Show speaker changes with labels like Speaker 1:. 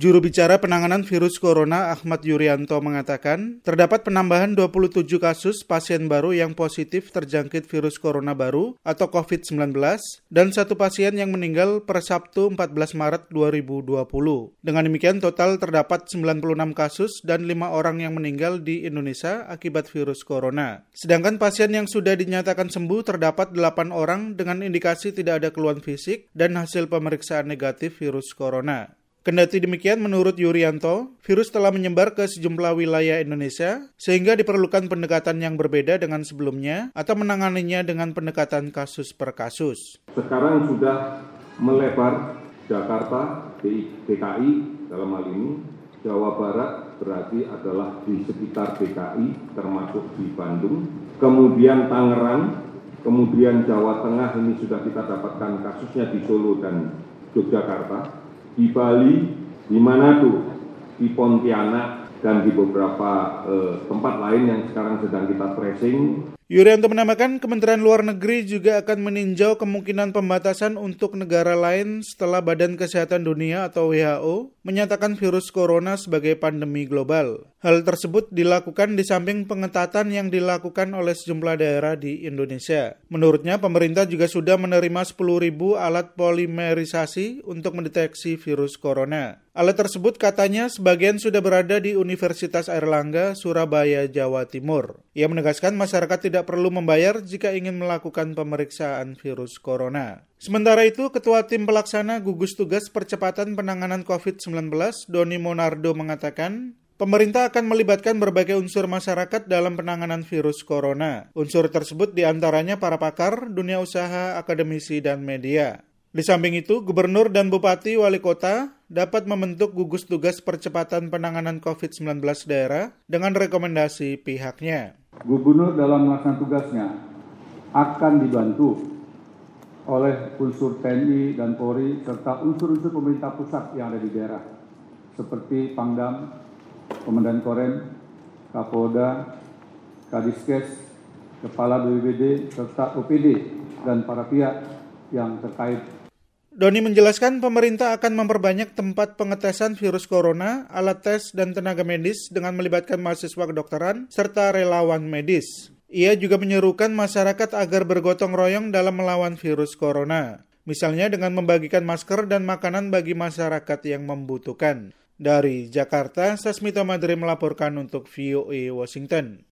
Speaker 1: Juru bicara penanganan virus corona Ahmad Yuryanto mengatakan, terdapat penambahan 27 kasus pasien baru yang positif terjangkit virus corona baru atau COVID-19 dan satu pasien yang meninggal per Sabtu 14 Maret 2020. Dengan demikian total terdapat 96 kasus dan 5 orang yang meninggal di Indonesia akibat virus corona. Sedangkan pasien yang sudah dinyatakan sembuh terdapat 8 orang dengan indikasi tidak ada keluhan fisik dan hasil pemeriksaan negatif virus corona. Kendati demikian, menurut Yuryanto, virus telah menyebar ke sejumlah wilayah Indonesia, sehingga diperlukan pendekatan yang berbeda dengan sebelumnya atau menanganinya dengan pendekatan kasus per kasus.
Speaker 2: Sekarang sudah melebar Jakarta, DKI dalam hal ini, Jawa Barat berarti adalah di sekitar DKI, termasuk di Bandung, kemudian Tangerang, kemudian Jawa Tengah ini sudah kita dapatkan kasusnya di Solo dan Yogyakarta, di Bali, di Manado, di Pontianak, dan di beberapa eh, tempat lain yang sekarang sedang kita tracing.
Speaker 1: Yuryanto menambahkan Kementerian Luar Negeri juga akan meninjau kemungkinan pembatasan untuk negara lain setelah Badan Kesehatan Dunia atau WHO menyatakan virus corona sebagai pandemi global. Hal tersebut dilakukan di samping pengetatan yang dilakukan oleh sejumlah daerah di Indonesia. Menurutnya, pemerintah juga sudah menerima 10.000 alat polimerisasi untuk mendeteksi virus corona. Alat tersebut katanya sebagian sudah berada di Universitas Airlangga, Surabaya, Jawa Timur. Ia menegaskan masyarakat tidak perlu membayar jika ingin melakukan pemeriksaan virus corona. Sementara itu, Ketua Tim Pelaksana Gugus Tugas Percepatan Penanganan COVID-19, Doni Monardo mengatakan, Pemerintah akan melibatkan berbagai unsur masyarakat dalam penanganan virus corona. Unsur tersebut di antaranya para pakar, dunia usaha, akademisi, dan media. Di samping itu, gubernur dan bupati wali kota dapat membentuk gugus tugas percepatan penanganan COVID-19 daerah dengan rekomendasi pihaknya.
Speaker 3: Gubernur dalam melaksanakan tugasnya akan dibantu oleh unsur TNI dan Polri serta unsur-unsur pemerintah pusat yang ada di daerah seperti Pangdam, Komandan Korem, Kapolda, Kadiskes, Kepala BPBD serta OPD dan para pihak yang terkait
Speaker 1: Doni menjelaskan pemerintah akan memperbanyak tempat pengetesan virus corona, alat tes, dan tenaga medis dengan melibatkan mahasiswa kedokteran serta relawan medis. Ia juga menyerukan masyarakat agar bergotong royong dalam melawan virus corona, misalnya dengan membagikan masker dan makanan bagi masyarakat yang membutuhkan. Dari Jakarta, Sasmita Madri melaporkan untuk VOA Washington.